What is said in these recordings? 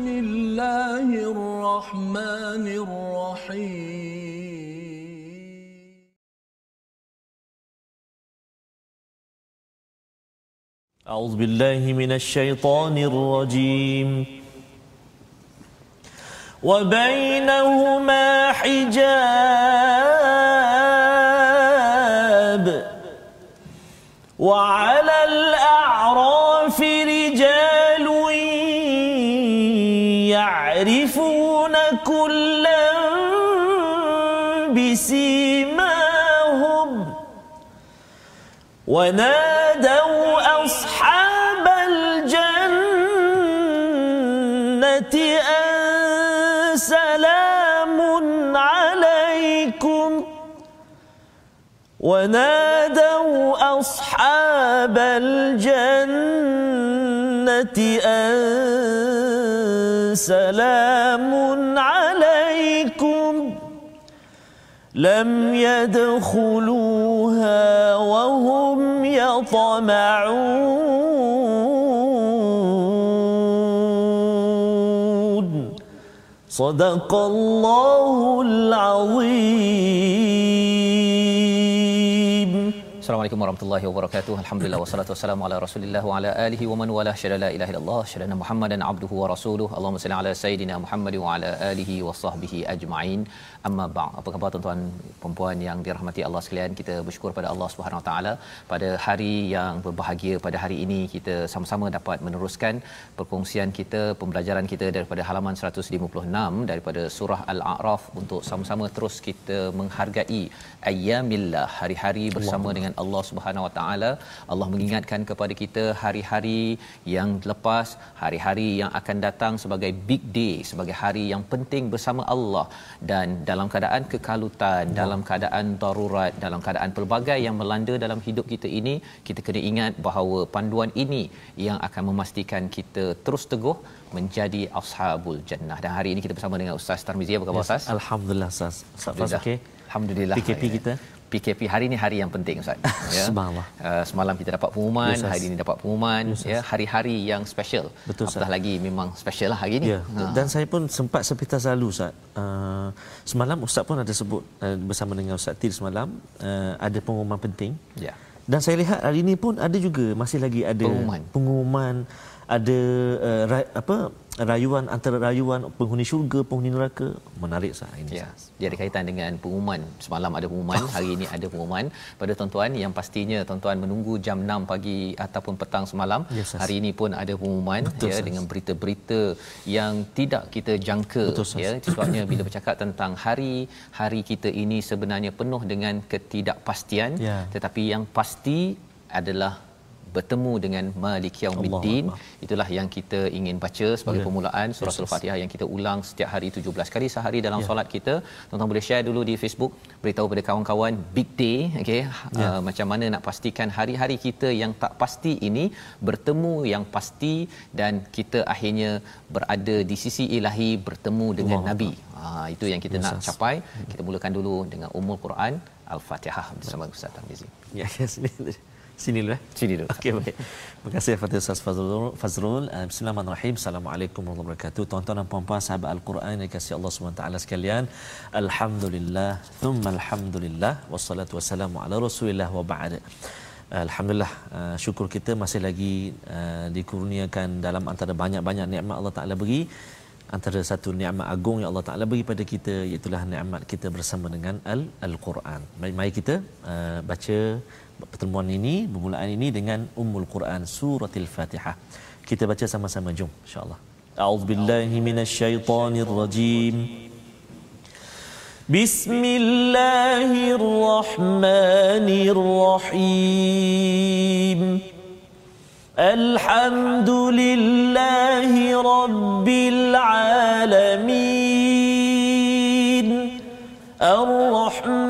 بسم الله الرحمن الرحيم. أعوذ بالله من الشيطان الرجيم. وبينهما حجاب. وعلى ونادوا أصحاب الجنة أن سلام عليكم. ونادوا أصحاب الجنة أن سلام عليكم. لم يدخلوها وهم يطمعون صدق الله العظيم Assalamualaikum warahmatullahi wabarakatuh. Alhamdulillah wassalatu wassalamu ala Rasulillah wa ala alihi wa man wala syada la ilaha illallah syada Muhammadan abduhu wa rasuluh. Allahumma salli ala sayidina Muhammad wa ala alihi wa sahbihi ajma'in. Amma ba'd. Apa khabar tuan-tuan perempuan yang dirahmati Allah sekalian? Kita bersyukur pada Allah Subhanahu wa taala pada hari yang berbahagia pada hari ini kita sama-sama dapat meneruskan perkongsian kita, pembelajaran kita daripada halaman 156 daripada surah Al-A'raf untuk sama-sama terus kita menghargai ayyamillah hari-hari bersama Allah. dengan Allah Subhanahu Wa Taala. Allah mengingatkan kepada kita hari-hari yang lepas, hari-hari yang akan datang sebagai big day, sebagai hari yang penting bersama Allah dan dalam keadaan kekalutan, Allah. dalam keadaan darurat, dalam keadaan pelbagai yang melanda dalam hidup kita ini, kita kena ingat bahawa panduan ini yang akan memastikan kita terus teguh menjadi ashabul jannah. Dan hari ini kita bersama dengan Ustaz Tarmizi. Apa khabar yes, Ustaz? Alhamdulillah Ustaz. Ustaz okey. Alhamdulillah. PKP kita PKP hari ini hari yang penting Ustaz. Ya. Subhanallah. Uh, semalam kita dapat pengumuman, yes, hari ini dapat pengumuman yes, ya, hari-hari yang special. Betul Apatah lagi memang special lah hari ini. Ya. Ha. Dan saya pun sempat sepintas lalu Ustaz. Uh, semalam Ustaz pun ada sebut uh, bersama dengan Ustaz Tir semalam uh, ada pengumuman penting. Ya. Dan saya lihat hari ini pun ada juga masih lagi ada pengumuman, pengumuman ada uh, ra, apa rayuan antara rayuan penghuni syurga penghuni neraka. Menarik sah ini ya dia ada kaitan dengan pengumuman. Semalam ada pengumuman hari ini ada pengumuman. Pada tuan-tuan yang pastinya tuan-tuan menunggu jam 6 pagi ataupun petang semalam yes, hari ini pun ada pengumuman Betul, ya sas. dengan berita-berita yang tidak kita jangka Betul, ya. Sebabnya bila bercakap tentang hari hari kita ini sebenarnya penuh dengan ketidakpastian. Ya. tetapi yang pasti adalah bertemu dengan Malik Yaumiddin. Itulah yang kita ingin baca sebagai ya. permulaan surah yes, Al-Fatihah yang kita ulang setiap hari 17 kali sehari dalam ya. solat kita tuan-tuan boleh share dulu di Facebook beritahu pada kawan-kawan big day okey ya. uh, macam mana nak pastikan hari-hari kita yang tak pasti ini bertemu yang pasti dan kita akhirnya berada di sisi ilahi bertemu dengan Allah. nabi. Uh, itu yang kita yes, nak capai. Kita mulakan dulu dengan umul Quran Al-Fatihah bersama Ustaz Tarmizi ya yes Sini dulu eh. Sini dulu. Okey baik. Terima kasih kepada Ustaz Fazrul. Fazrul. Bismillahirrahmanirrahim. Assalamualaikum warahmatullahi wabarakatuh. Tuan-tuan dan puan-puan sahabat Al-Quran yang kasih Allah SWT sekalian. Alhamdulillah. Thumma alhamdulillah. Wassalatu wassalamu ala rasulillah wa ba'da. Alhamdulillah uh, syukur kita masih lagi uh, dikurniakan dalam antara banyak-banyak nikmat Allah Taala beri antara satu nikmat agung yang Allah Taala beri pada kita iaitu nikmat kita bersama dengan Al- Al-Quran. Mari, mari kita uh, baca pertemuan ini, permulaan ini dengan Ummul Quran suratil Al-Fatihah. Kita baca sama-sama jom insya-Allah. A'udzubillahi minasyaitonirrajim. Bismillahirrahmanirrahim. Alhamdulillahi rabbil alamin. العالمين الرحمن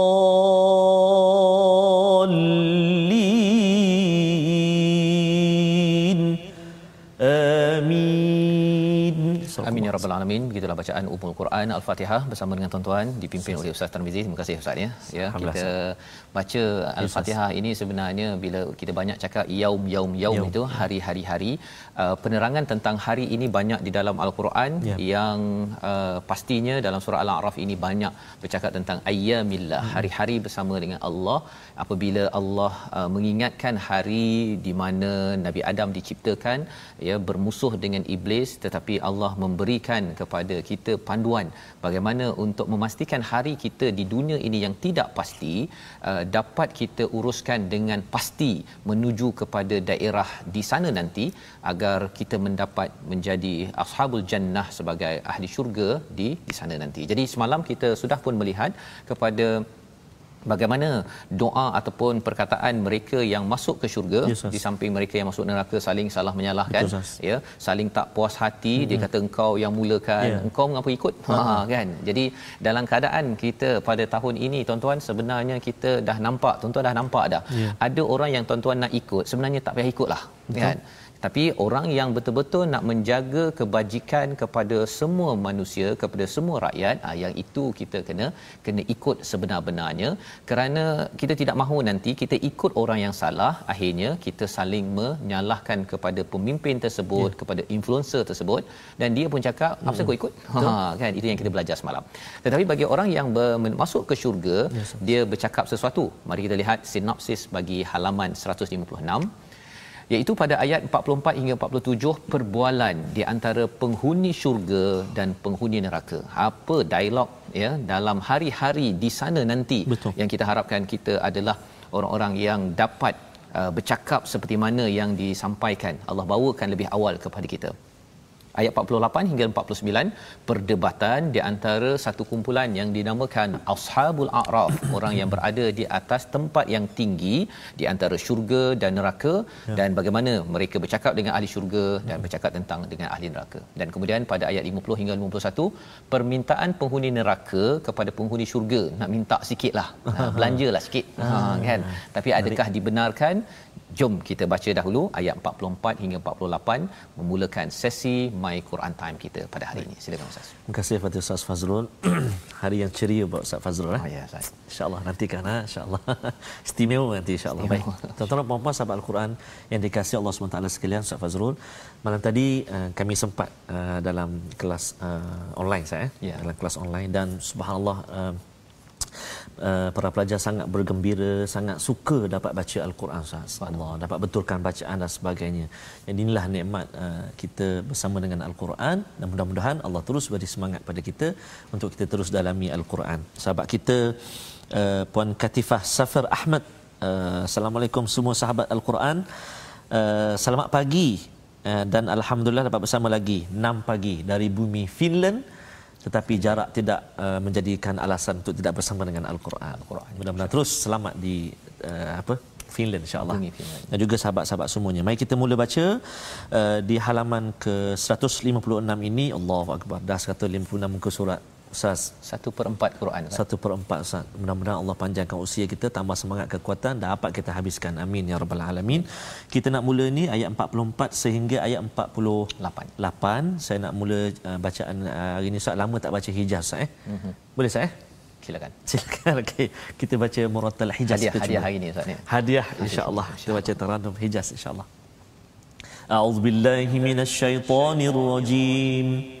Amin ya Begitulah bacaan Ummul Quran Al-Fatihah bersama dengan tuan-tuan dipimpin oleh Ustaz Tarmizi. Terima kasih Ustaz ya. Ya, kita baca Al-Fatihah ini sebenarnya bila kita banyak cakap yaum yaum yaum itu hari-hari hari uh, penerangan tentang hari ini banyak di dalam Al-Quran Ya. yang uh, pastinya dalam surah Al-A'raf ini banyak bercakap tentang ayyamillah hari-hari bersama dengan Allah apabila Allah uh, mengingatkan hari di mana Nabi Adam diciptakan ya bermusuh dengan iblis tetapi Allah memberikan kepada kita panduan bagaimana untuk memastikan hari kita di dunia ini yang tidak pasti uh, dapat kita uruskan dengan pasti menuju kepada daerah di sana nanti agar kita mendapat menjadi ashabul jannah sebagai ahli syurga di di sana nanti. Jadi semalam kita sudah pun melihat kepada bagaimana doa ataupun perkataan mereka yang masuk ke syurga Yes, di samping mereka yang masuk neraka saling salah menyalahkan Betul, Ustaz. ya saling tak puas hati mm-hmm. dia kata engkau yang mulakan. Ya. engkau mengapa ikut? Ha kan? Jadi dalam keadaan kita pada tahun ini tuan-tuan sebenarnya kita dah nampak tuan-tuan dah nampak dah. Ya. ada orang yang tuan-tuan nak ikut sebenarnya tak payah ikutlah kan tapi orang yang betul-betul nak menjaga kebajikan kepada semua manusia kepada semua rakyat ah, yang itu kita kena kena ikut sebenar-benarnya. Kerana kita tidak mahu nanti kita ikut orang yang salah akhirnya kita saling menyalahkan kepada pemimpin tersebut yeah. kepada influencer tersebut. Dan dia pun cakap apa hmm. kau ikut? Ha kan? Itu yang kita belajar semalam. Tetapi bagi orang yang ber, masuk ke syurga yes, dia bercakap sesuatu. Mari kita lihat sinopsis bagi halaman 156 iaitu pada ayat 44 hingga 47 perbualan di antara penghuni syurga dan penghuni neraka. Apa dialog ya dalam hari-hari di sana nanti Betul. yang kita harapkan kita adalah orang-orang yang dapat uh, bercakap seperti mana yang disampaikan Allah bawakan lebih awal kepada kita. Ayat 48 hingga 49 perdebatan di antara satu kumpulan yang dinamakan Ashabul A'raf orang yang berada di atas tempat yang tinggi di antara syurga dan neraka ya. dan bagaimana mereka bercakap dengan ahli syurga dan bercakap tentang dengan ahli neraka. Dan kemudian pada ayat 50 hingga 51 permintaan penghuni neraka kepada penghuni syurga nak minta sikitlah. Ha, belanjalah sikit. Ha, kan? tapi adakah dibenarkan? Jom kita baca dahulu ayat 44 hingga 48 memulakan sesi My Quran Time kita pada hari ini. Silakan Ustaz. Terima kasih kepada Ustaz Fazrul. Hari yang ceria buat Ustaz Fazrul. Eh? Oh ya Ustaz. InsyaAllah nantikan ha? InsyaAllah Istimewa nanti insyaAllah Baik Tuan-tuan dan puan sahabat Al-Quran Yang dikasihi Allah SWT sekalian Ustaz Fazrul Malam tadi uh, kami sempat uh, Dalam kelas uh, online saya? Ya. Dalam kelas online Dan subhanallah uh, Uh, para pelajar sangat bergembira sangat suka dapat baca al-Quran Ustaz. Allah dapat betulkan bacaan dan sebagainya. Jadi inilah nikmat uh, kita bersama dengan al-Quran dan mudah-mudahan Allah terus beri semangat pada kita untuk kita terus dalami al-Quran. Sahabat kita uh, Puan Katifah Safar Ahmad uh, Assalamualaikum semua sahabat al-Quran. Uh, selamat pagi uh, dan alhamdulillah dapat bersama lagi 6 pagi dari bumi Finland tetapi jarak tidak uh, menjadikan alasan untuk tidak bersama dengan al-Quran. Al-Quran. Mudah-mudahan terus selamat di uh, apa? Finland insya-Allah. Dan juga sahabat-sahabat semuanya. Mari kita mula baca uh, di halaman ke 156 ini Allahu akbar. Dah 156 muka surat Ustaz. Satu per empat Quran. Satu per empat Ustaz. Mudah-mudahan Allah panjangkan usia kita, tambah semangat kekuatan dan dapat kita habiskan. Amin. Ya Rabbal Alamin. Kita nak mula ni ayat 44 sehingga ayat 48. 8. Saya nak mula uh, bacaan uh, hari ni Ustaz. Lama tak baca hijaz Ustaz. Eh? Mm-hmm. Boleh Ustaz? Eh? Silakan. Silakan. Okay. Kita baca Muratal Hijaz. Hadiah, kita hadiah hari ni Ustaz. Ni. Hadiah insyaAllah. Insya kita baca Taranum Hijaz insyaAllah. A'udzubillahiminasyaitanirrojim. Hadiah.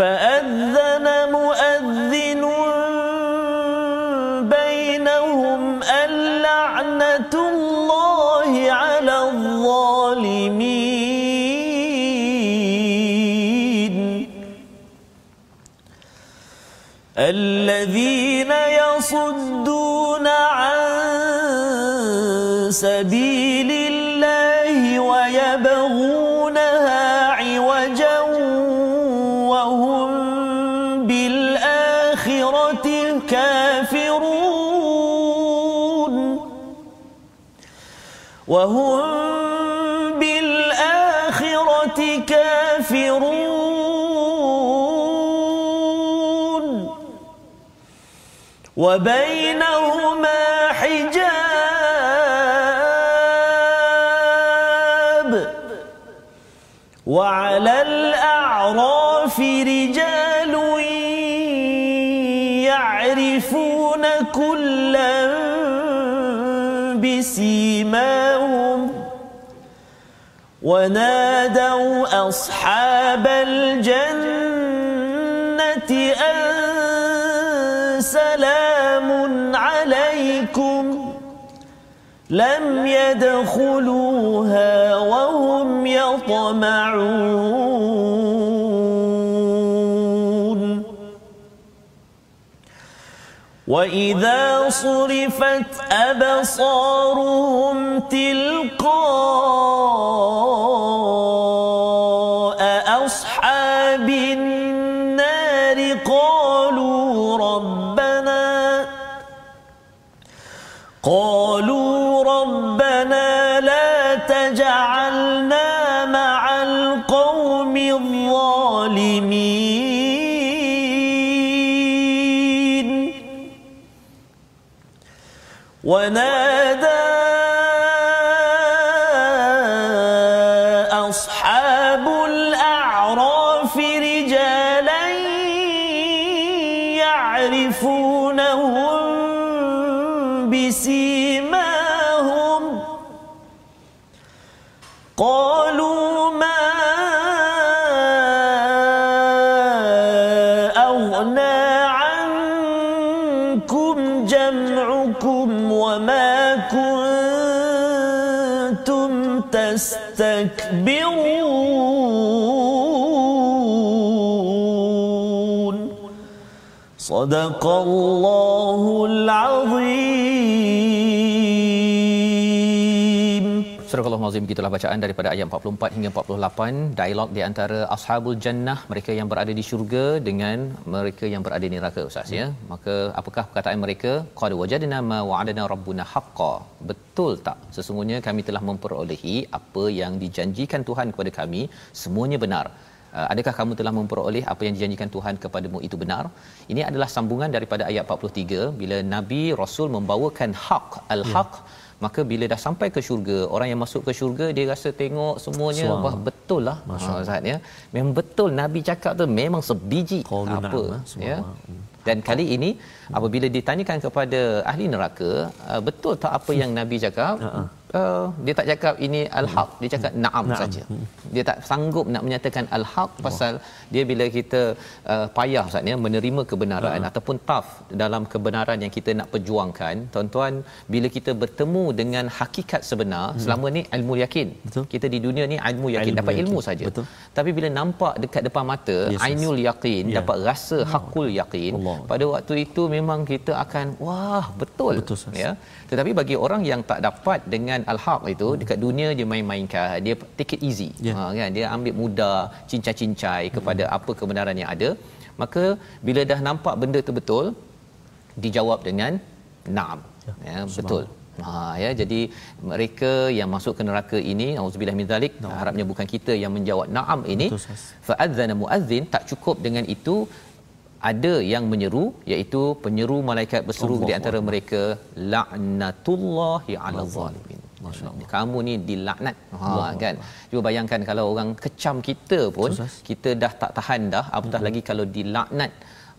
فأذن مؤذن بينهم اللعنة الله على الظالمين. الذين يصدون عن سبيل وهم بالآخرة كافرون. وبينهما حجاب. وعلى الأعراف رجال ونادوا أصحاب الجنة أن سلام عليكم. لم يدخلوها وهم يطمعون. وإذا صرفت أبصارهم تلقاء صدق الله العظيم Surah Al-Azim gitulah bacaan daripada ayat 44 hingga 48 dialog di antara ashabul jannah mereka yang berada di syurga dengan mereka yang berada di neraka ustaz ya maka apakah perkataan mereka qad wajadna ma wa'adana rabbuna haqqan betul tak sesungguhnya kami telah memperolehi apa yang dijanjikan Tuhan kepada kami semuanya benar Uh, adakah kamu telah memperoleh apa yang dijanjikan Tuhan kepadamu itu benar? Ini adalah sambungan daripada ayat 43 bila Nabi Rasul membawakan hak al-haq ya. maka bila dah sampai ke syurga orang yang masuk ke syurga dia rasa tengok semuanya Suara. wah betul lah ha, Ustaz ya memang betul Nabi cakap tu memang sebiji Qalu apa na'am, eh, ya subhanallah. dan kali ini apabila ditanyakan kepada ahli neraka uh, betul tak apa yang Nabi cakap uh, dia tak cakap ini al-haq dia cakap na'am Na'am. saja dia tak sanggup nak menyatakan al-haq pasal dia bila kita uh, payah Ustaz ya menerima kebenaran Ha. ataupun taf dalam kebenaran yang kita nak perjuangkan tuan-tuan bila kita bertemu dengan hakikat sebenar selama ni ilmu yakin Hmm. Betul. kita di dunia ni ilmu yakin Ilmu dapat yakin. ilmu saja Betul. tapi bila nampak dekat depan mata Yes, ainul yakin Ya. dapat rasa hakul yakin Allah. pada waktu itu memang kita akan wah betul, Betul, ya tetapi bagi orang yang tak dapat dengan al-haq itu dekat dunia dia main-mainkan dia take it easy. Ya. ha, kan? Dia ambil mudah cincai-cincai kepada apa kebenaran yang ada. Maka bila dah nampak benda tu betul dijawab dengan na'am. Ya, betul. Ha ya jadi mereka yang masuk ke neraka ini auzubillah min zalik harapnya bukan kita yang menjawab na'am ini. Betul, Ustaz. fa'adzana muazzin tak cukup dengan itu ada yang menyeru iaitu penyeru malaikat berseru Allah di antara mereka la'natullahi 'ala zalimin. Kamu ni dilaknat. Ha kan. Cuba bayangkan kalau orang kecam kita pun Ustaz. kita dah tak tahan dah apatah lagi kalau dilaknat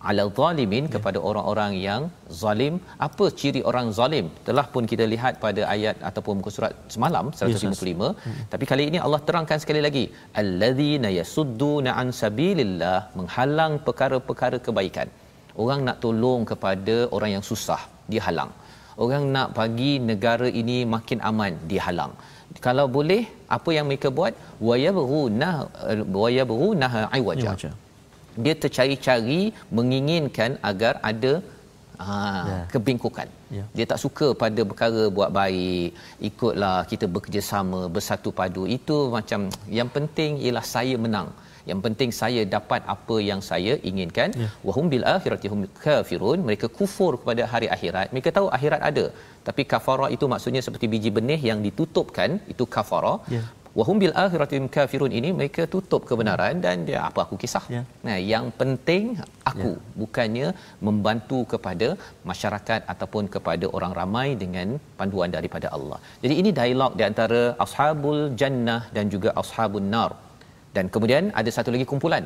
ala zalimin ya. kepada orang-orang yang zalim apa ciri orang zalim telah pun kita lihat pada ayat ataupun muka surat semalam 155 yes, hmm. tapi kali ini Allah terangkan sekali lagi allazina yasudduna an sabilillah menghalang perkara-perkara kebaikan orang nak tolong kepada orang yang susah dia halang orang nak bagi negara ini makin aman dia halang kalau boleh apa yang mereka buat wayabghuna wayabghuna aiwaja dia tercari-cari menginginkan agar ada ha, yeah. kebingkukan. Yeah. Dia tak suka pada perkara buat baik, ikutlah kita bekerjasama, bersatu padu. Itu macam yang penting ialah saya menang. Yang penting saya dapat apa yang saya inginkan. Yeah. Wahum bil akhirati hum kafirun. Mereka kufur kepada hari akhirat. Mereka tahu akhirat ada. Tapi kafara itu maksudnya seperti biji benih yang ditutupkan, itu kafara. Yeah wahum bil akhiratim kafirun ini mereka tutup kebenaran dan dia apa aku kisah ya. nah yang penting aku ya. bukannya membantu kepada masyarakat ataupun kepada orang ramai dengan panduan daripada Allah jadi ini dialog di antara ashabul jannah dan juga ashabun nar dan kemudian ada satu lagi kumpulan.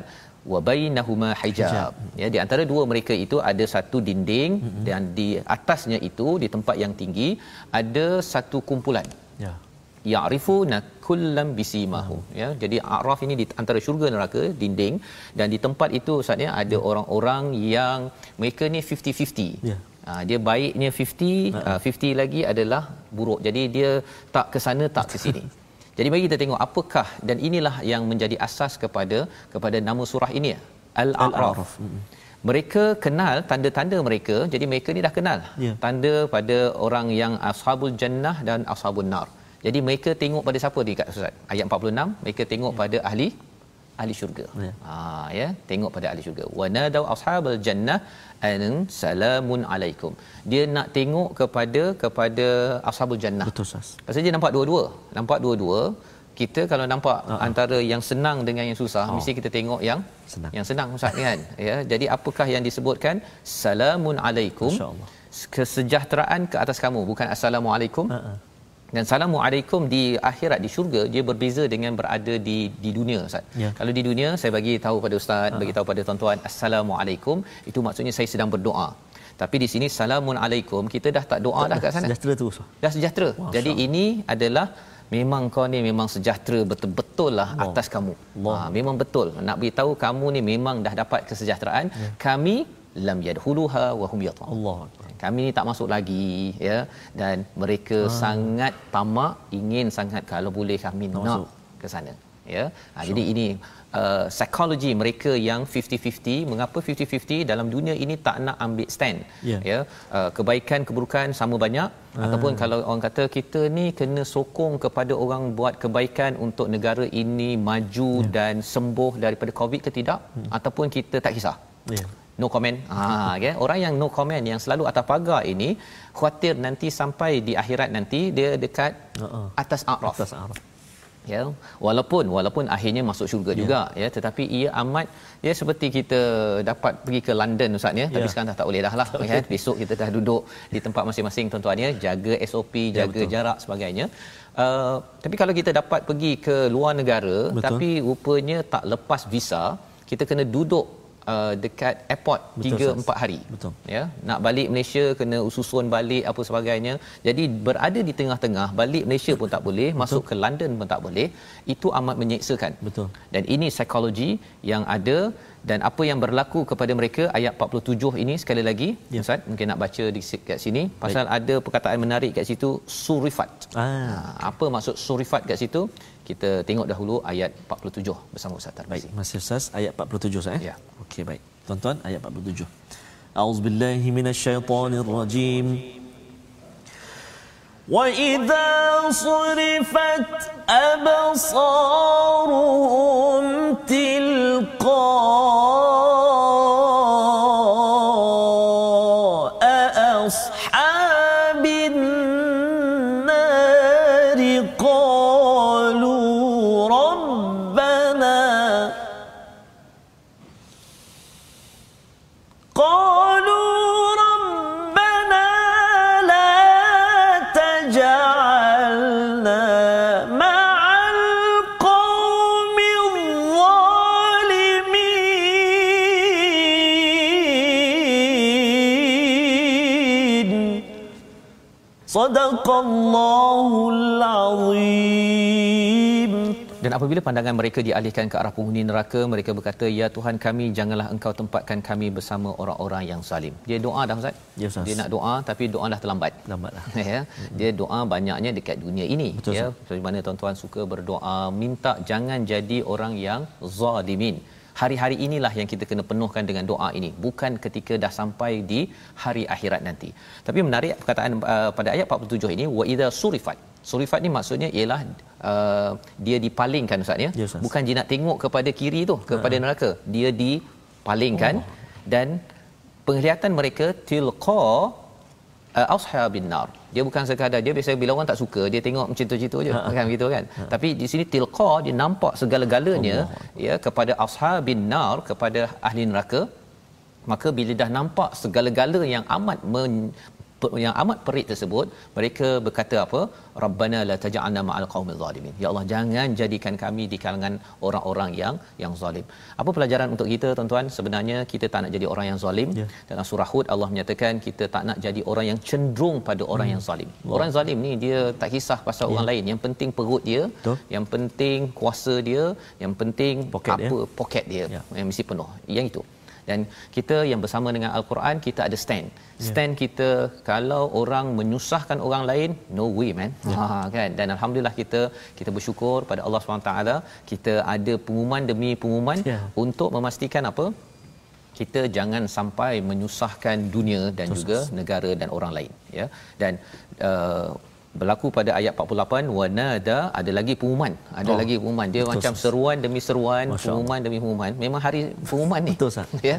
Wa bainahuma hijab. hijab. Ya di antara dua mereka itu ada satu dinding mm-hmm. dan di atasnya itu di tempat yang tinggi ada satu kumpulan. Ya. Ya'rifuna kullam bisimahum. Ya jadi a'raf ini di antara syurga neraka dinding. Dan di tempat itu ustaz ya ada orang-orang yang mereka ni 50-50 ya. Ha, dia baiknya 50 uh, 50 lagi adalah buruk. Jadi dia tak ke sana tak ke sini jadi mari kita tengok apakah dan inilah yang menjadi asas kepada kepada nama surah ini al-a'raf mereka kenal tanda-tanda mereka jadi mereka ni dah kenal yeah. tanda pada orang yang ashabul jannah dan ashabun nar jadi mereka tengok pada siapa di kat Ustaz? Ayat 46 mereka tengok ya. pada ahli ahli syurga. Ya. Ha ya, tengok pada ahli syurga. Wa nadau ashabal jannah an salamun alaikum. Dia nak tengok kepada kepada ashabul jannah. Betul Ustaz. Pasal dia nampak dua-dua. Nampak dua-dua. Kita kalau nampak uh-huh. antara yang senang dengan yang susah, oh. mesti kita tengok yang senang. Yang senang Ustaz kan? ya. Jadi apakah yang disebutkan? Salamun alaikum. Kesejahteraan ke atas kamu, bukan assalamualaikum. Uh-huh dan salamu alaikum di akhirat di syurga dia berbeza dengan berada di di dunia ustaz. Ya. Kalau di dunia saya bagi tahu pada ustaz, ha. bagi tahu pada tuan-tuan assalamu alaikum itu maksudnya saya sedang berdoa. Tapi di sini salamun alaikum kita dah tak doa dah kat sana. Sejahtera tu ustaz. Dah sejahtera. Wah, Jadi ini adalah memang kau ni memang sejahtera betul-betul lah Allah. atas kamu. Allah. Ha, memang betul. Nak beritahu kamu ni memang dah dapat kesejahteraan. Ya. Kami lam yadkhuluha wa hum yatma'un. Allah kami ni tak masuk lagi ya dan mereka ha. sangat tamak ingin sangat kalau boleh kami tak nak ke sana ya ha, jadi ini uh, psikologi mereka yang 50-50 mengapa 50-50 dalam dunia ini tak nak ambil stand yeah. ya uh, kebaikan keburukan sama banyak ha. ataupun kalau orang kata kita ni kena sokong kepada orang buat kebaikan untuk negara ini maju yeah. dan sembuh daripada covid ke tidak hmm. ataupun kita tak kisah yeah no comment. Ha okay. orang yang no comment yang selalu atas pagar ini khuatir nanti sampai di akhirat nanti dia dekat uh-uh. atas a'raf. Atas a'raf. Ya, walaupun walaupun akhirnya masuk syurga yeah. juga ya tetapi ia amat ya seperti kita dapat pergi ke London ustaz ya yeah. tapi sekarang dah tak boleh dah lah okay. ya besok kita dah duduk di tempat masing-masing tuan-tuan ya jaga SOP ya, jaga yeah, jarak sebagainya uh, tapi kalau kita dapat pergi ke luar negara betul. tapi rupanya tak lepas visa kita kena duduk uh, dekat airport 3 4 hari. Betul. Ya, nak balik Malaysia kena ususun balik apa sebagainya. Jadi berada di tengah-tengah, balik Malaysia pun tak boleh, Betul. masuk ke London pun tak boleh. Itu amat menyeksakan. Betul. Dan ini psikologi yang ada dan apa yang berlaku kepada mereka ayat 47 ini sekali lagi ya. Ustaz mungkin nak baca di kat sini pasal Baik. ada perkataan menarik kat situ surifat. Ah. Ha, apa maksud surifat kat situ? Kita tengok dahulu ayat 47 bersama Ustaz Tarmizi. Baik, masih Ustaz ayat 47 Ustaz eh? Ya. Okey baik. Tuan-tuan ayat 47. A'udzubillahi minasyaitonirrajim. وإذا صرفت أبصارهم تلقاء apabila pandangan mereka dialihkan ke arah penghuni neraka, mereka berkata, "Ya Tuhan kami, janganlah Engkau tempatkan kami bersama orang-orang yang zalim." Dia doa dah Ustaz. Ya, Ustaz. Dia nak doa tapi doa dah terlambat. Lambat lah. ya. Dia doa banyaknya dekat dunia ini, Betul, ya. Seperti mana tuan-tuan suka berdoa, minta jangan jadi orang yang zalimin. Hari-hari inilah yang kita kena penuhkan dengan doa ini bukan ketika dah sampai di hari akhirat nanti. Tapi menarik perkataan uh, pada ayat 47 ini wa idza surifat. Surifat ni maksudnya ialah uh, dia dipalingkan ustaz ya. Ustaz. Bukan dia nak tengok kepada kiri tu kepada neraka. Dia dipalingkan oh. dan penglihatan mereka tilqa uh, ashabin nar. Dia bukan sekadar dia biasa bila orang tak suka dia tengok macam tu-tu je kan gitu kan. Tapi di sini tilqa dia nampak segala-galanya ya kepada ashabin nar kepada ahli neraka. Maka bila dah nampak segala-gala yang amat men, yang amat perit tersebut mereka berkata apa? Rabbana la taj'alna ma'al qaumil zalimin. Ya Allah jangan jadikan kami di kalangan orang-orang yang yang zalim. Apa pelajaran untuk kita tuan-tuan? Sebenarnya kita tak nak jadi orang yang zalim. Ya. dalam surah hud Allah menyatakan kita tak nak jadi orang yang cenderung pada orang yang zalim. Orang zalim ni dia tak kisah pasal orang lain. Yang penting perut dia Betul. yang penting kuasa dia yang penting Poket dia. apa poket dia Ya. yang mesti penuh. Yang itu dan kita yang bersama dengan al-Quran kita ada stand. Stand kita kalau orang menyusahkan orang lain no way man. Ha kan? Dan alhamdulillah kita kita bersyukur pada Allah SWT kita ada pengumuman demi pengumuman Ya. untuk memastikan apa? Kita jangan sampai menyusahkan dunia dan juga negara dan orang lain ya? Dan uh, berlaku pada ayat 48 wanada ada lagi pengumuman. Ada Oh, lagi pengumuman. Dia betul, macam Ustaz. seruan demi seruan Masya pengumuman demi pengumuman. Memang hari pengumuman ni. Betul, Ustaz. ya.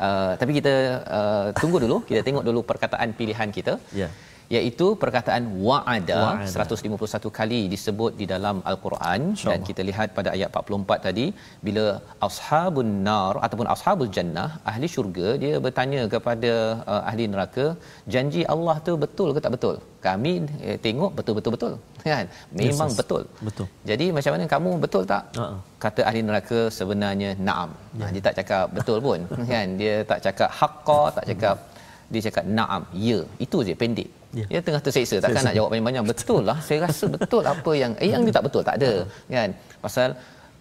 Uh, tapi kita uh, tunggu dulu. Kita tengok dulu perkataan pilihan kita. Ya. Iaitu perkataan wa'ada Wa'ada. 151 kali disebut di dalam al-Quran dan InsyaAllah. kita lihat pada ayat 44 tadi bila ashabun nar ataupun ashabul jannah ahli syurga dia bertanya kepada uh, ahli neraka janji Allah tu betul ke tak betul kami eh, tengok betul-betul betul kan memang Yes, betul Betul. jadi macam mana kamu betul tak Ha-ha. kata ahli neraka sebenarnya naam yeah. dia tak cakap betul pun kan dia tak cakap haqqa tak cakap dia cakap naam ya itu je pendek Ya. dia tengah terseksa takkan Seksa. nak jawab banyak-banyak betul lah saya rasa betul apa yang eh yang dia tak betul tak ada kan pasal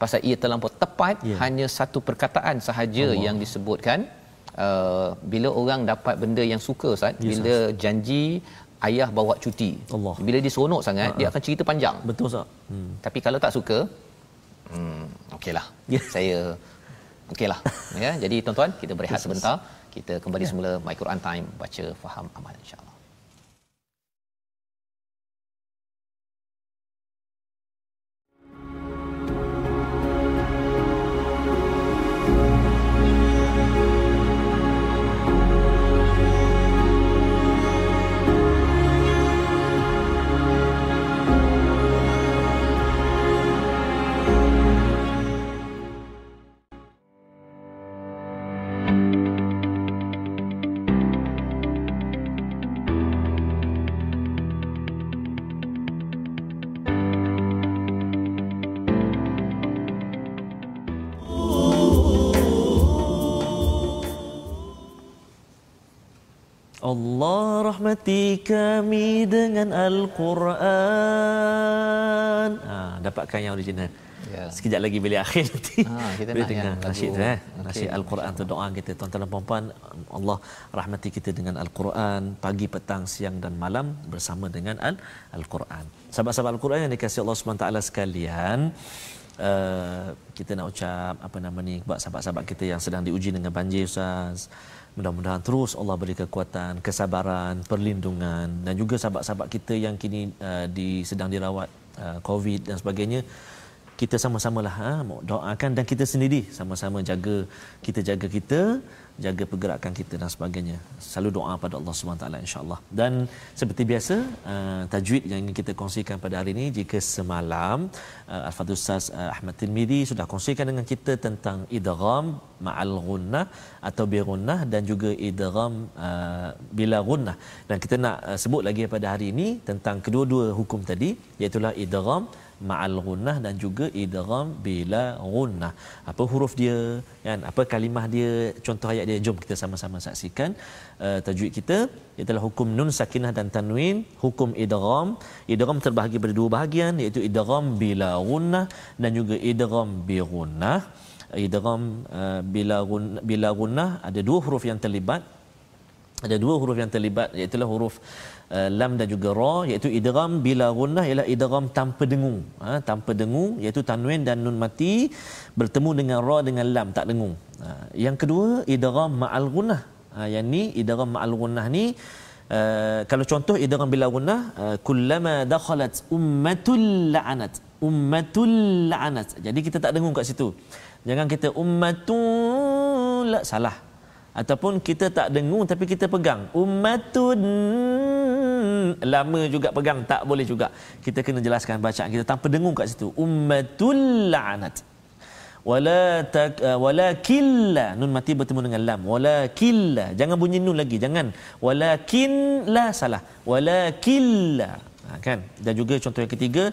pasal ia terlampau tepat Ya. hanya satu perkataan sahaja Allah. yang disebutkan uh, bila orang dapat benda yang suka Ustaz Ya, bila janji ayah bawa cuti Allah. bila dia seronok sangat dia akan cerita panjang Betul Ustaz. Hmm. tapi kalau tak suka hmm okeylah Ya. saya okeylah ya jadi tuan-tuan kita berehat sebentar kita kembali semula my Quran time. Baca faham amal insyaallah Allah rahmati kami dengan Al-Quran. Ha, dapatkan yang original. Ya. Sekejap lagi bila akhir nanti. Ha, kita nak dengar yang lagu- nasyid tu eh. Nasyid Al-Quran tu doa kita tuan-tuan dan puan-puan. Allah rahmati kita dengan Al-Quran pagi, petang, siang dan malam bersama dengan Al- Al-Quran. Sahabat-sahabat Al-Quran yang dikasihi Allah SWT sekalian, uh, kita nak ucap apa nama ni buat sahabat-sahabat kita yang sedang diuji dengan banjir Ustaz. Mudah-mudahan terus Allah beri kekuatan, kesabaran, perlindungan dan juga sahabat-sahabat kita yang kini uh, di sedang dirawat uh, COVID dan sebagainya. Kita sama-samalah ha, doakan dan kita sendiri sama-sama jaga kita jaga kita jaga pergerakan kita dan sebagainya. Selalu doa pada Allah SWT insyaAllah. Dan seperti biasa uh, tajwid yang ingin kita kongsikan pada hari ini jika semalam uh, Al-Fadhil Ustaz uh, Ahmad Tirmidhi sudah kongsikan dengan kita tentang idgham ma'al gunnah atau bi gunnah dan juga idgham uh, bila gunnah dan kita nak uh, sebut lagi pada hari ini tentang kedua-dua hukum tadi iaitu idgham ma'al gunnah dan juga idgham bila gunnah. Apa huruf dia kan? Apa kalimah dia? Contoh ayat Jadi jom kita sama-sama saksikan uh, tajwid kita ialah hukum nun sakinah dan tanwin, hukum idgham. Idgham terbahagi pada dua bahagian iaitu idgham bila gunnah dan juga idgham bi gunnah. Idgham uh, bila gunnah, bila gunnah ada dua huruf yang terlibat. Ada dua huruf yang terlibat iaitu huruf uh, lam dan juga ra iaitu idgham bila gunnah ialah idgham tanpa dengung. Ha, tanpa dengung iaitu tanwin dan nun mati bertemu dengan ra dengan lam tak dengung. Ha, yang kedua idgham ma'al gunnah ha, yang ni idgham ma'al gunnah ni uh, kalau contoh idgham bila gunnah uh, kullama dakhalat ummatul la'anat. Ummatul la'anat. Jadi kita tak dengung kat situ. Jangan kita ummatul la salah. Ataupun kita tak dengung tapi kita pegang. Ummatun lama juga pegang tak boleh juga. Kita kena jelaskan bacaan kita tanpa dengung kat situ. Ummatul la'anat wala tak uh, walakilla nun mati bertemu dengan lam. Walakilla jangan bunyi nun lagi jangan. Walakin la salah. Walakilla ha, kan? Dan juga contoh yang ketiga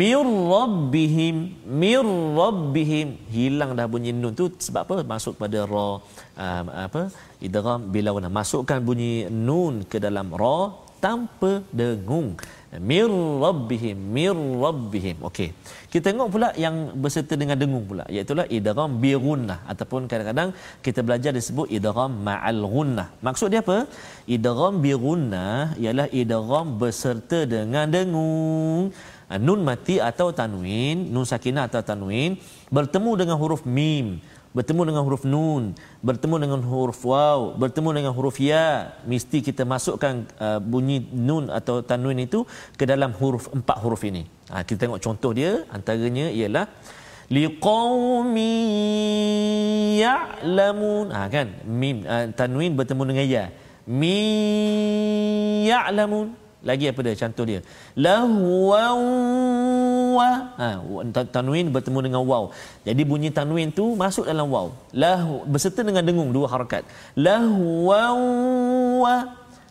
mir rabbihim mir rabbihim. Hilang dah bunyi nun tu sebab apa? Masuk pada ra uh, apa? Idgham bila wana masukkan bunyi nun ke dalam ra tanpa dengung. Mir rabbihim mir rabbihim. Okey. Kita tengok pula yang berserta dengan dengung pula. Iaitu idgham bi gunnah ataupun kadang-kadang kita belajar disebut idgham ma'al gunnah maksud dia apa? Idgham bi gunnah ialah idgham berserta dengan dengung. Nun mati atau tanwin, nun sakinah atau tanwin bertemu dengan huruf mim, bertemu dengan huruf nun, bertemu dengan huruf waw, bertemu dengan huruf ya, mesti kita masukkan uh, bunyi nun atau tanwin itu ke dalam huruf empat huruf ini. Ha, kita tengok contoh dia antaranya ialah liqaumi ya'lamun. Ha kan? Mim uh, tanwin bertemu dengan ya. Mi ya'lamun lagi apa dia? Contoh dia. Lahwa wa. Ha tanwin bertemu dengan waw. Jadi bunyi tanwin tu masuk dalam waw. Lah berserta dengan dengung dua harakat. Lahwa wa.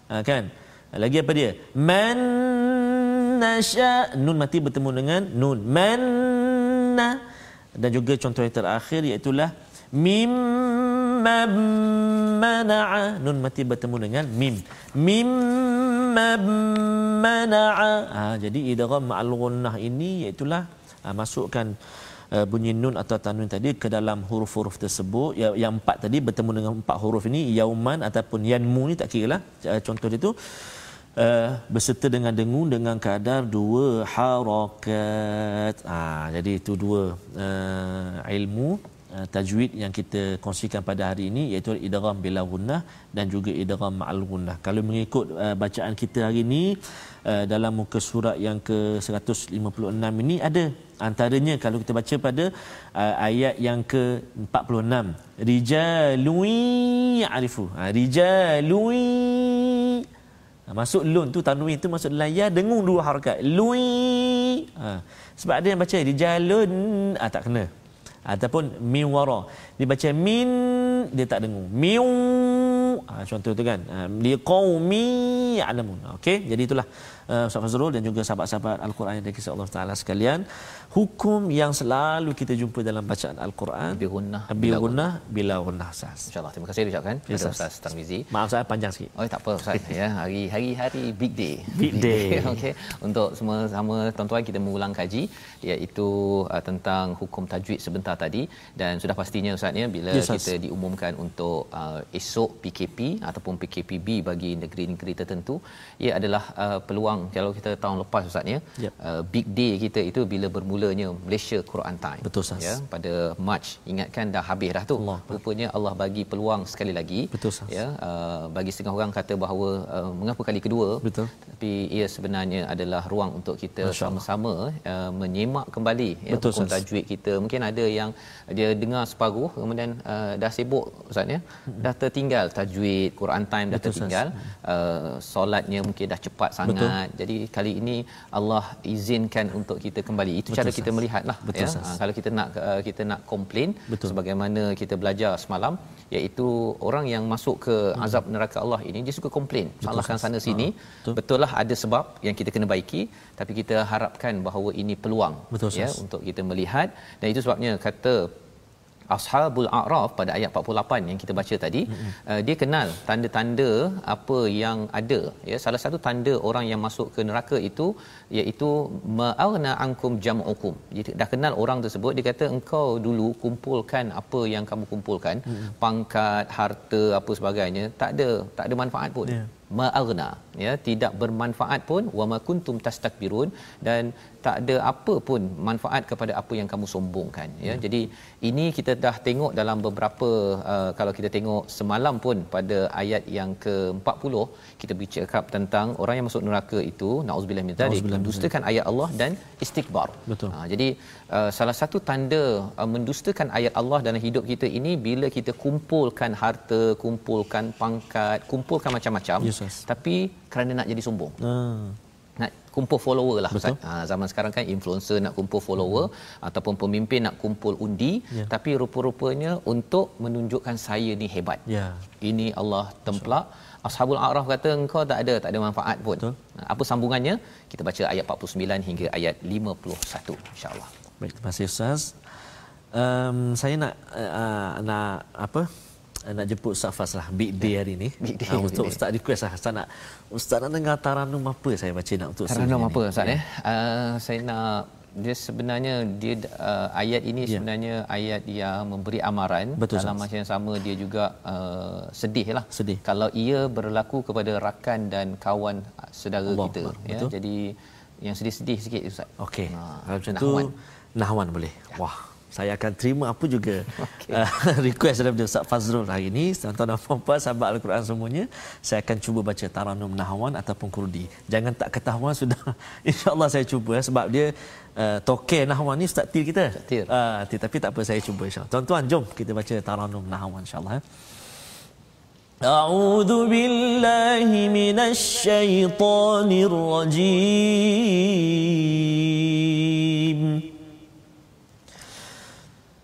Ha kan? Lagi apa dia? Man nasha nun mati bertemu dengan nun. Man dan juga contoh yang terakhir iaitu mim mana'a nun mati bertemu dengan mim. Mim mana'a. Ha, jadi idgham ma'al gunnah ini iaitu ha, masukkan uh, bunyi nun atau tanwin tadi ke dalam huruf-huruf tersebut. Yang, yang empat tadi bertemu dengan empat huruf ini yauman ataupun yanmu ni tak kira lah contoh dia tu. Uh, berserta dengan dengung dengan kadar dua harakat. Ah jadi itu dua uh, ilmu Uh, tajwid yang kita kongsikan pada hari ini iaitu idgham bila gunnah dan juga idgham ma'al gunnah. Kalau mengikut uh, bacaan kita hari ini uh, dalam muka surat yang ke 156 ini ada antaranya kalau kita baca pada uh, ayat yang ke 46 rijalui ya'rifu. Ha, rijalui ha, masuk lun tu tanwin tu masuk dalam ya dengung dua harakat. Lui. Ha, sebab ada yang baca rijalun ah tak kena ataupun min wara. Dibaca min dia tak dengung miu. Ha, contoh tu kan. Ha, liqaumi ya'lamun. Okey jadi itulah uh, Ustaz Fazrul dan juga sahabat-sahabat al-Quran yang dikasihi Allah Taala sekalian hukum yang selalu kita jumpa dalam bacaan al-Quran bi gunnah bi gunnah bila gunnah sas insyaallah. Terima kasih diucapkan kepada yes, Ustaz Tarmizi. Maaf saya panjang sikit. Oh tak apa Ustaz. Ya hari hari hari big day. Big day. okey untuk semua sama tuan-tuan kita mengulang kaji iaitu uh, tentang hukum tajwid sebentar tadi. Dan sudah pastinya Ustaz ya bila yes, kita diumumkan untuk uh, esok PKP ataupun PKPB bagi negeri-negeri tertentu ia adalah uh, peluang kalau kita tahun lepas Ustaz ya. Yep. uh, big day kita itu bila bermulanya Malaysia Quran Time. Betul Ustaz. Ya pada March. Ingatkan dah habis dah tu. Allah. rupanya Allah bagi peluang sekali lagi. Betul Ustaz. Ya uh, bagi setengah orang kata bahawa uh, mengapa kali kedua? Betul. Tapi ia sebenarnya adalah ruang untuk kita sama-sama uh, menyemak kembali ya betul, hukum tajwid kita. Mungkin ada yang dia dengar separuh kemudian uh, dah sibuk ustaz ya. Hmm. dah tertinggal tajwid Quran time dah betul, tertinggal. Uh, solatnya mungkin dah cepat sangat betul. Jadi kali ini Allah izinkan untuk kita kembali. Itu betul, cara kita melihatlah betul, ya. Uh, kalau kita nak uh, kita nak komplain betul. sebagaimana kita belajar semalam iaitu orang yang masuk ke hmm. azab neraka Allah ini dia suka komplain. Salahkan sana sini. Betul. betul. Lah ada sebab yang kita kena baiki tapi kita harapkan bahawa ini peluang betul, ya untuk kita melihat. Dan itu sebabnya kata ashabul a'raf pada ayat 48 yang kita baca tadi mm-hmm. uh, dia kenal tanda-tanda apa yang ada. Ya salah satu tanda orang yang masuk ke neraka itu iaitu ma'arna ankum jam'ukum. Jadi dah kenal orang tersebut dia kata engkau dulu kumpulkan apa yang kamu kumpulkan mm-hmm. pangkat harta apa sebagainya. Tak ada tak ada manfaat pun. Yeah ma'aghna ya tidak bermanfaat pun wa ma kuntum tastakbirun dan tak ada apa pun manfaat kepada apa yang kamu sombongkan ya. Hmm. jadi ini kita dah tengok dalam beberapa uh, kalau kita tengok semalam pun pada ayat yang ke-40 kita bercakap tentang orang yang masuk neraka itu naudzubillah min dzalik mendustakan ayat Allah dan istikbar. Betul. Ha, jadi uh, salah satu tanda uh, mendustakan ayat Allah dalam hidup kita ini bila kita kumpulkan harta kumpulkan pangkat kumpulkan macam-macam. Yes, tapi kerana nak jadi sombong ah nak kumpul follower lah Betul. Ha, zaman sekarang kan influencer nak kumpul follower hmm. ataupun pemimpin nak kumpul undi yeah. tapi rupa-rupanya untuk menunjukkan saya ni hebat yeah. ini Allah templak Ashabul A'raf kata engkau tak ada tak ada manfaat pun. Betul. Apa sambungannya? Kita baca ayat 49 hingga ayat 51 insya-Allah. Baik, terima kasih Ustaz. Um, saya nak uh, nak apa? Nak jemput Ustaz Fas lah Big Day hari ni Big Day, uh, Untuk Ustaz request lah Ustaz nak Ustaz nak dengar Taranum apa saya baca nak untuk Taranum apa Ustaz ya. uh, Saya nak dia sebenarnya dia uh, ayat ini ya. sebenarnya ayat yang memberi amaran. Betul, dalam masa yang sama dia juga uh, sedih lah sedih. Kalau ia berlaku kepada rakan dan kawan saudara Allah, kita Allah, ya jadi yang sedih-sedih sikit ustaz. Okey. Ha, macam tu nahwan boleh. Ya. wah saya akan terima apa juga okay. uh, request daripada Ustaz Fazrul hari ini tuan-tuan dan puan sahabat Al-Quran semuanya saya akan cuba baca Taranum Nahwan ataupun Kurdi jangan tak ketahuan sudah insyaAllah saya cuba eh, sebab dia uh, toke Nahwan ni Ustaz Tir kita Tir. Uh, Tir tapi tak apa saya cuba insyaAllah tuan-tuan jom kita baca Taranum Nahwan insyaAllah eh. أعوذ بالله من الشيطان الرجيم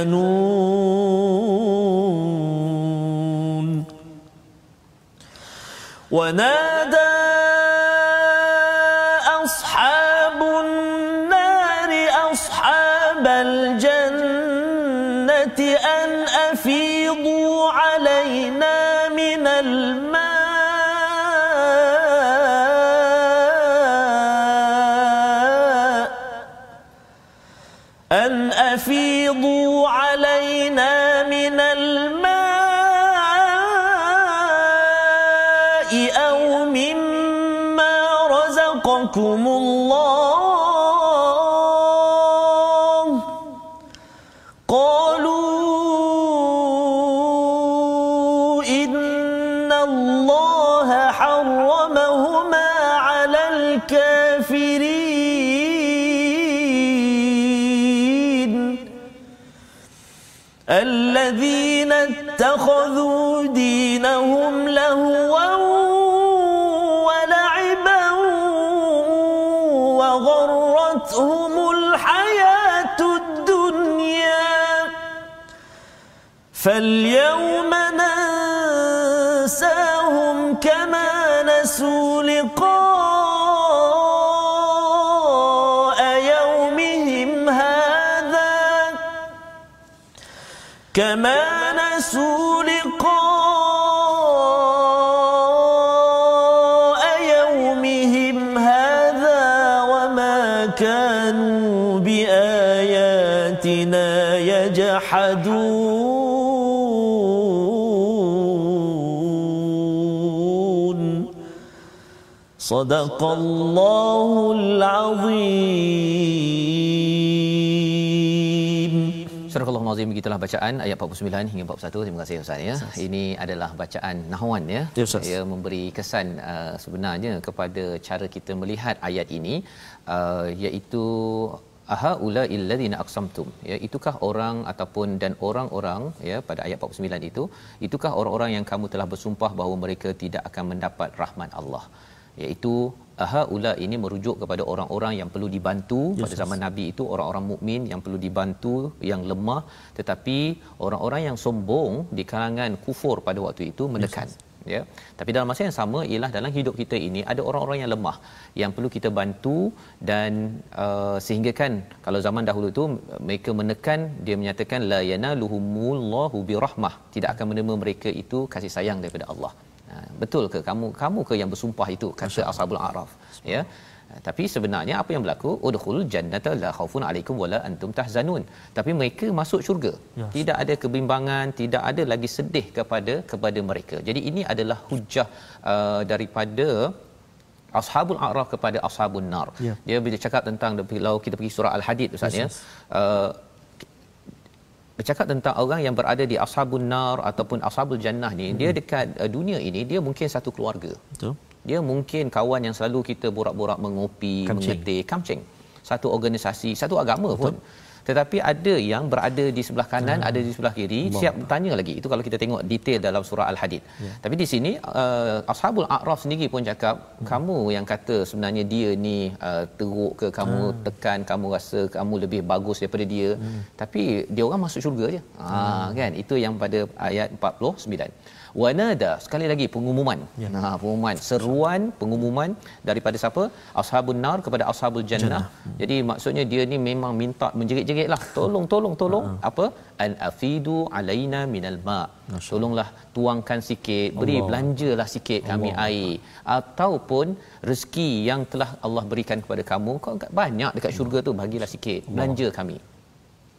يعلمون ونادى يجحدون صدق الله العظيم Surah Al-Azim begitulah bacaan ayat 49 hingga 41. Terima kasih Ustaz ya. Ustaz. Ini adalah bacaan nahwan ya. Ya, Ustaz. Ia memberi kesan uh, sebenarnya kepada cara kita melihat ayat ini uh, iaitu aha ula illadzina aqsamtum. Ya itukah orang ataupun dan orang-orang ya pada ayat 49 itu itukah orang-orang yang kamu telah bersumpah bahawa mereka tidak akan mendapat rahmat Allah? Iaitu aha ula ini merujuk kepada orang-orang yang perlu dibantu. Yes, pada zaman yes. nabi itu orang-orang mukmin yang perlu dibantu yang lemah. Tetapi orang-orang yang sombong di kalangan kufur pada waktu itu menekan. yes, yes ya. Tapi dalam masa yang sama ialah dalam hidup kita ini ada orang-orang yang lemah yang perlu kita bantu dan uh, sehingga kan kalau zaman dahulu itu mereka menekan dia menyatakan la yanaluhumullahu birahmah. Tidak akan menerima mereka itu kasih sayang daripada Allah. Ha, betul ke? Kamu kamu ke yang bersumpah itu? Kata ashabul araf. Ya tapi sebenarnya apa yang berlaku? Udkhul jannata la khaufun alaikum wala antum tahzanun. Tapi mereka masuk syurga. Ya. tidak ada kebimbangan tidak ada lagi sedih kepada kepada mereka. Jadi ini adalah hujah uh, daripada ashabul a'raf kepada ashabun nar. Ya. dia bila cakap tentang kalau kita pergi surah al-hadid ustaz ya. uh, bercakap tentang orang yang berada di ashabun nar ataupun ashabul jannah ni hmm. dia dekat uh, dunia ini dia mungkin satu keluarga. Betul dia mungkin kawan yang selalu kita borak-borak mengopi mengetik kamcing satu organisasi satu agama Betul. pun tetapi ada yang berada di sebelah kanan hmm. ada di sebelah kiri Allah. siap bertanya lagi itu kalau kita tengok detail dalam surah al-hadid ya. tapi di sini uh, ashabul a'raf sendiri pun cakap hmm. kamu yang kata sebenarnya dia ni uh, teruk ke kamu hmm. tekan kamu rasa kamu lebih bagus daripada dia hmm. tapi dia orang masuk syurga je hmm. ha kan itu yang pada ayat 49 wanada sekali lagi pengumuman ya. nah pengumuman seruan pengumuman daripada siapa ashabun nar kepada ashabul jannah, jannah. Hmm. jadi maksudnya dia ni memang minta menjerit-jeritlah tolong tolong tolong uh-huh. apa an afidu alaina minal ma tolonglah tuangkan sikit beri Allah. belanjalah sikit kami Allah. air ataupun rezeki yang telah Allah berikan kepada kamu kau banyak dekat syurga tu bagilah sikit belanja Allah. kami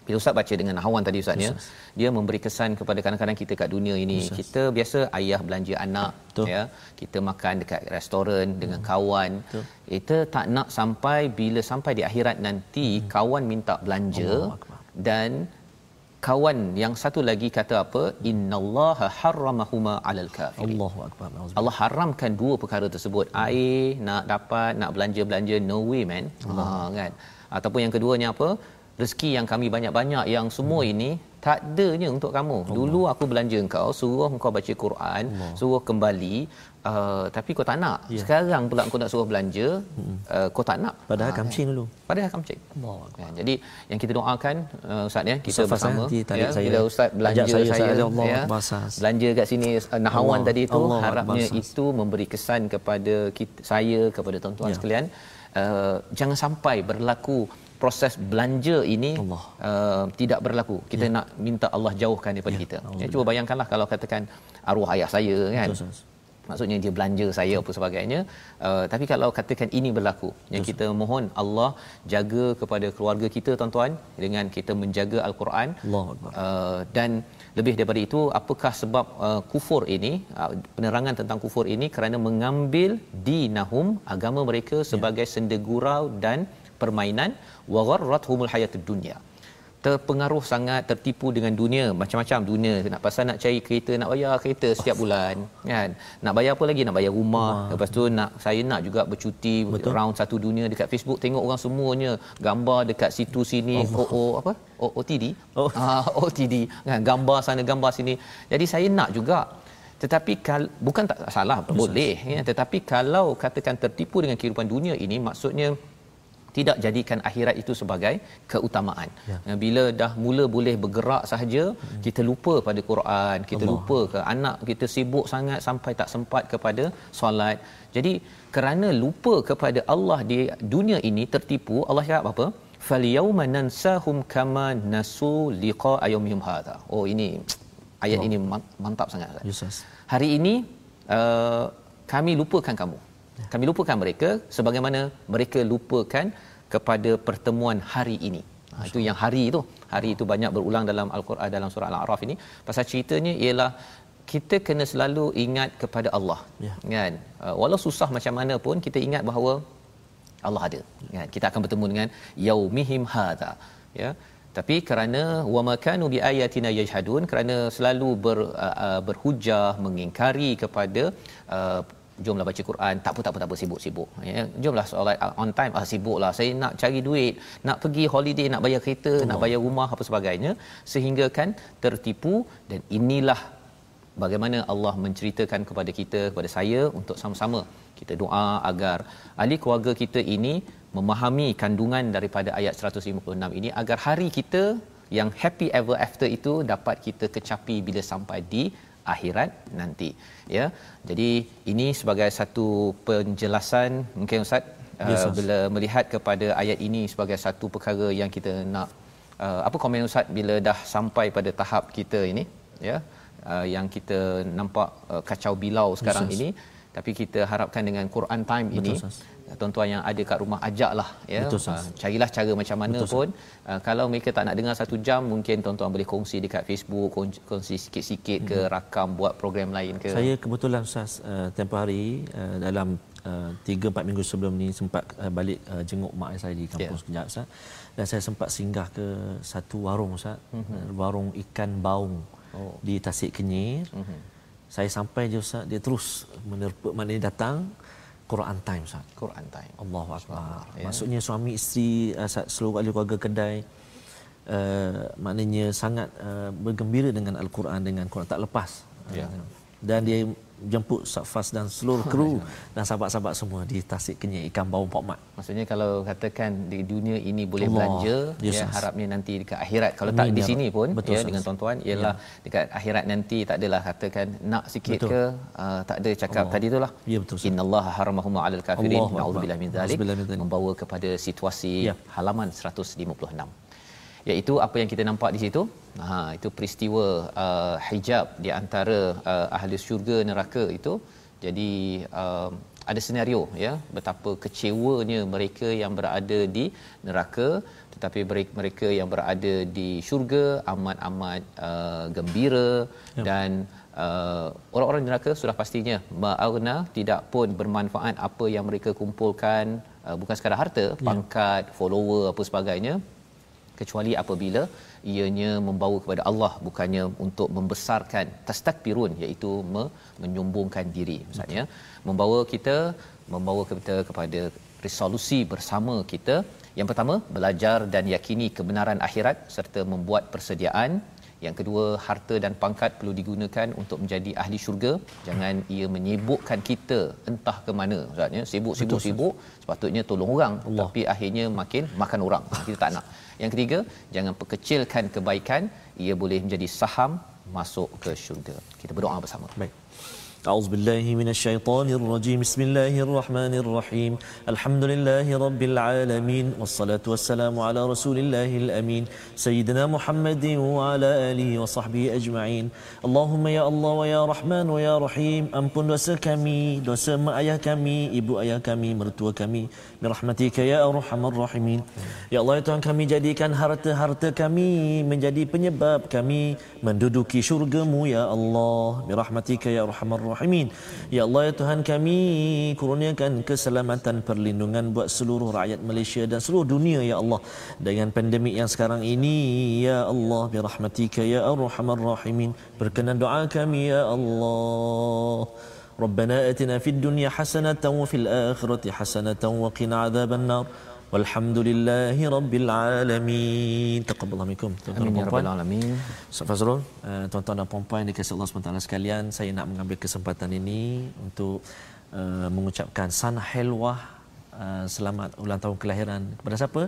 bila Ustaz baca dengan Hawan tadi Ustaz ya, dia memberi kesan kepada kadang-kadang kita kat dunia ini. Ustaz. Kita biasa ayah belanja anak Betul. ya. Kita makan dekat restoran hmm. dengan kawan. Betul. Kita tak nak sampai bila sampai di akhirat nanti hmm. kawan minta belanja dan kawan yang satu lagi kata apa innallaha harramahuma alal kafirin Allahu akbar Allah haramkan dua perkara tersebut air nak dapat nak belanja-belanja no way man ha kan ataupun yang keduanya apa rezeki yang kami banyak-banyak yang semua hmm. ini tak adanya untuk kamu. Allah. Dulu aku belanja engkau, suruh engkau baca Quran, Allah. suruh kembali, uh, tapi kau tak nak. Ya. Sekarang pula kau nak suruh belanja, hmm. uh, kau tak nak. Padahal ha, kamcing dulu. Padahal kamcing. Allah. Ya, jadi yang kita doakan uh, ustaz ya, kita Ustaz bersama ya, saya. bila ustaz belanja saya, saya, saya Allah, ya, belanja kat sini uh, Nahawan Allah. tadi tu Allah. harapnya Allah. itu memberi kesan kepada kita, saya kepada tuan-tuan ya. sekalian. Uh, jangan sampai berlaku proses belanja ini uh, tidak berlaku. Kita ya. nak minta Allah jauhkan daripada ya. kita. Ya, cuba bayangkanlah kalau katakan arwah ayah saya kan. Betul, Maksudnya dia belanja saya apa sebagainya. Uh, tapi kalau katakan ini berlaku, ya kita mohon Allah jaga kepada keluarga kita tuan-tuan dengan kita menjaga al-Quran. Uh, dan lebih daripada itu apakah sebab uh, kufur ini uh, penerangan tentang kufur ini kerana mengambil dinahum agama mereka sebagai ya. senda gurau dan permainan wa gharrathumul hayatud dunya. Terpengaruh sangat tertipu dengan dunia macam-macam dunia. Nak pasal nak cari kereta nak bayar kereta setiap bulan kan? Nak bayar apa lagi? Nak bayar rumah. Lepas tu nak saya nak juga bercuti Betul. round satu dunia dekat Facebook tengok orang semuanya. Gambar dekat situ sini oh, oh, apa? Oh, OTD oh. ah, OTD kan? Gambar sana gambar sini. Jadi saya nak juga. Tetapi kal, bukan tak salah boleh ya. Tetapi kalau katakan tertipu dengan kehidupan dunia ini maksudnya tidak jadikan akhirat itu sebagai keutamaan. Ya. Bila dah mula boleh bergerak sahaja, hmm. kita lupa pada Quran, kita Allah. lupa ke anak kita sibuk sangat sampai tak sempat kepada solat. Jadi kerana lupa kepada Allah di dunia ini tertipu, Allah cakap apa? Falyawma nansahum kama nasu liqa ayyumihim hadha. Oh ini ayat Allah. ini mantap sangat. Yes, Hari ini uh, kami lupakan kamu kami lupakan mereka sebagaimana mereka lupakan kepada pertemuan hari ini. Ha, itu yang hari itu. Hari itu banyak berulang dalam al-Quran dalam surah al-A'raf ini. Pasal ceritanya ialah kita kena selalu ingat kepada Allah. Ya. kan? Uh, walau susah macam mana pun kita ingat bahawa Allah ada. Kan? Kita akan bertemu dengan yaumihim hadza ya? Tapi kerana wa makanu bi ayatina yajhadun kerana selalu ber, uh, uh, berhujah mengingkari kepada uh, jomlah baca Quran. Tak apa tak apa tak apa sibuk-sibuk. Ya jomlah solat on time ah sibuklah saya nak cari duit nak pergi holiday nak bayar kereta Allah. nak bayar rumah apa sebagainya sehingga kan tertipu. Dan inilah bagaimana Allah menceritakan kepada kita kepada saya untuk sama-sama kita doa agar ahli keluarga kita ini memahami kandungan daripada ayat 156 ini agar hari kita yang happy ever after itu dapat kita kecapi bila sampai di akhirat nanti ya. Jadi ini sebagai satu penjelasan mungkin ustaz yes, uh, bila melihat kepada ayat ini sebagai satu perkara yang kita nak uh, apa komen ustaz bila dah sampai pada tahap kita ini ya uh, yang kita nampak uh, kacau bilau sekarang yes, ini tapi kita harapkan dengan Quran time Betul, ini sas tuan-tuan yang ada kat rumah ajaklah ya Betul, uh, carilah cara macam mana Betul, pun uh, kalau mereka tak nak dengar satu jam mungkin tuan-tuan boleh kongsi dekat Facebook kongsi sikit-sikit ke hmm. rakam buat program lain ke saya kebetulan ustaz uh, tempoh hari uh, dalam uh, 3 4 minggu sebelum ni sempat uh, balik uh, jenguk mak saya di kampung yeah. sekejap ustaz dan saya sempat singgah ke satu warung ustaz mm-hmm. warung ikan baung oh. di Tasik Kenyir mm-hmm. saya sampai je ustaz dia terus menerpa maknanya datang Quran time Ustaz. Quran time. Allahu akbar. Ya. Maksudnya suami isteri uh, seluruh ahli keluarga kedai uh, maknanya sangat uh, bergembira dengan al-Quran dengan Quran tak lepas. Ya. Uh, dan dia jemput Safas dan seluruh kru dan sahabat-sahabat semua di Tasik Kenyir ikan bau Pak Mat. Maksudnya kalau katakan di dunia ini boleh Allah. belanja yes, ya harapnya nanti dekat akhirat kalau Amin, tak di ya sini pun Betul, ya dengan tuan-tuan ialah ya. dekat akhirat nanti tak adalah katakan nak sikit Betul. ke uh, tak ada cakap Allah. tadi itulah. Ya betul. Innallaha haramahum 'alal kafirin. Na'udzubillah min dzalik. Membawa kepada situasi ya. halaman 156 iaitu apa yang kita nampak di situ ha itu peristiwa uh, hijab di antara uh, ahli syurga neraka itu jadi uh, ada senario ya betapa kecewanya mereka yang berada di neraka tetapi mereka yang berada di syurga amat-amat uh, gembira ya. dan uh, orang-orang neraka sudah pastinya ma'arna tidak pun bermanfaat apa yang mereka kumpulkan uh, bukan sekadar harta ya. pangkat follower apa sebagainya kecuali apabila ianya membawa kepada Allah bukannya untuk membesarkan tastakbirun iaitu me- menyombongkan diri. Maksudnya membawa kita membawa kita kepada resolusi bersama kita. Yang pertama belajar dan yakini kebenaran akhirat serta membuat persediaan yang kedua harta dan pangkat perlu digunakan untuk menjadi ahli syurga. Jangan ia menyibukkan kita entah ke mana maksudnya sibuk-sibuk sibuk sepatutnya tolong orang. Allah. tapi akhirnya makin makan orang. Kita tak nak. Yang ketiga jangan perkecilkan kebaikan. Ia boleh menjadi saham masuk ke syurga. Kita berdoa bersama. Baik أعوذ بالله من الشيطان الرجيم بسم الله الرحمن الرحيم الحمد لله رب العالمين والصلاة والسلام على رسول الله الأمين سيدنا محمد وعلى آله وصحبه أجمعين اللهم يا الله ويا رحمن ويا رحيم أمپن dosa kami dosa mak ayah kami ibu ayah kami mertua kami birahmatika ya arhamar rahimin ya Allah ya Tuhan kami jadikan harta-harta kami menjadi penyebab kami menduduki syurgamu ya Allah birahmatika ya arhamar rahimin. Ya Allah ya Tuhan kami kurniakan keselamatan perlindungan buat seluruh rakyat Malaysia dan seluruh dunia ya Allah dengan pandemik yang sekarang ini ya Allah bi rahmatika ya arhamar rahimin. Berkenan doa kami ya Allah. ربنا اتنا في الدنيا حسنه وفي الاخره حسنه وقنا عذاب النار Walhamdulillahi Rabbil Alamin. Taqabbalah minkum. Tuan-tuan dan puan. Alamin. Ustaz Fazrul, uh, tuan-tuan dan puan-puan dikasihi Allah SWT sekalian, saya nak mengambil kesempatan ini untuk uh, mengucapkan sana helwah uh, selamat ulang tahun kelahiran kepada siapa?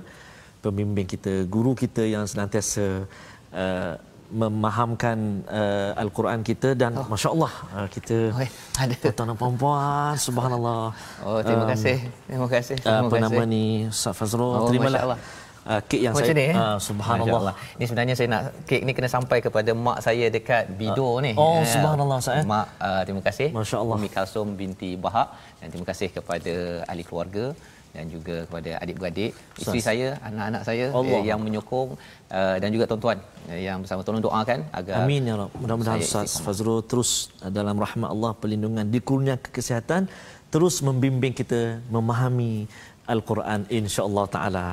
Pembimbing kita, guru kita yang senantiasa uh, memahamkan uh, al-Quran kita dan oh. masya-Allah uh, kita oh, ada tuan dan puan-puan subhanallah. Oh terima um, kasih. Terima kasih. Terima apa kasih. nama ni Ustaz Fazrul? Oh, Terimalah. Uh, kek yang Macam saya ni, eh? uh, subhanallah. Ini sebenarnya saya nak kek ni kena sampai kepada mak saya dekat Bido uh, ni. Oh uh, subhanallah saya. Mak uh, terima kasih. Masya-Allah. Umi Kalsum binti Bahak dan terima kasih kepada ahli keluarga dan juga kepada adik-beradik, isteri saya, anak-anak saya Allah. yang menyokong uh, dan juga tuan-tuan uh, yang bersama tolong doakan agar Amin ya Rabb. Mudah-mudahan Ustaz Fazrul terus dalam rahmat Allah perlindungan dikurniakan kesihatan terus membimbing kita memahami Al-Quran insya-Allah taala.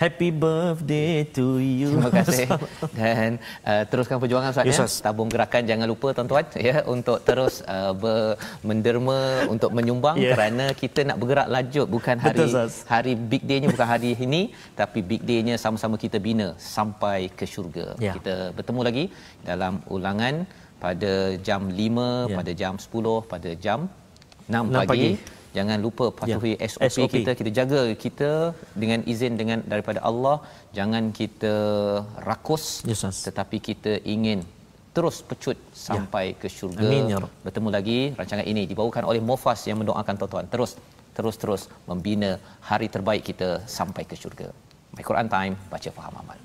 Happy birthday to you. Terima kasih dan uh, teruskan perjuangan Ustaz Yes, ya. Tabung gerakan jangan lupa tuan-tuan ya untuk terus uh, ber, menderma untuk menyumbang Ya. kerana kita nak bergerak lanjut bukan hari Betul, hari big day-nya bukan hari ini tapi big day-nya sama-sama kita bina sampai ke syurga. Ya. Kita bertemu lagi dalam ulangan pada jam 5, Ya. pada jam 10, pada jam 6 6 pagi. pagi. Jangan lupa patuhi Ya. SOP, SOP. kita. Kita jaga kita dengan izin dengan daripada Allah. Jangan kita rakus Yes, tetapi kita ingin terus pecut sampai ke syurga. Amin, ya bertemu lagi rancangan ini dibawakan oleh Mofas yang mendoakan tuan-tuan. Terus terus terus membina hari terbaik kita sampai ke syurga. My Quran Time baca faham amal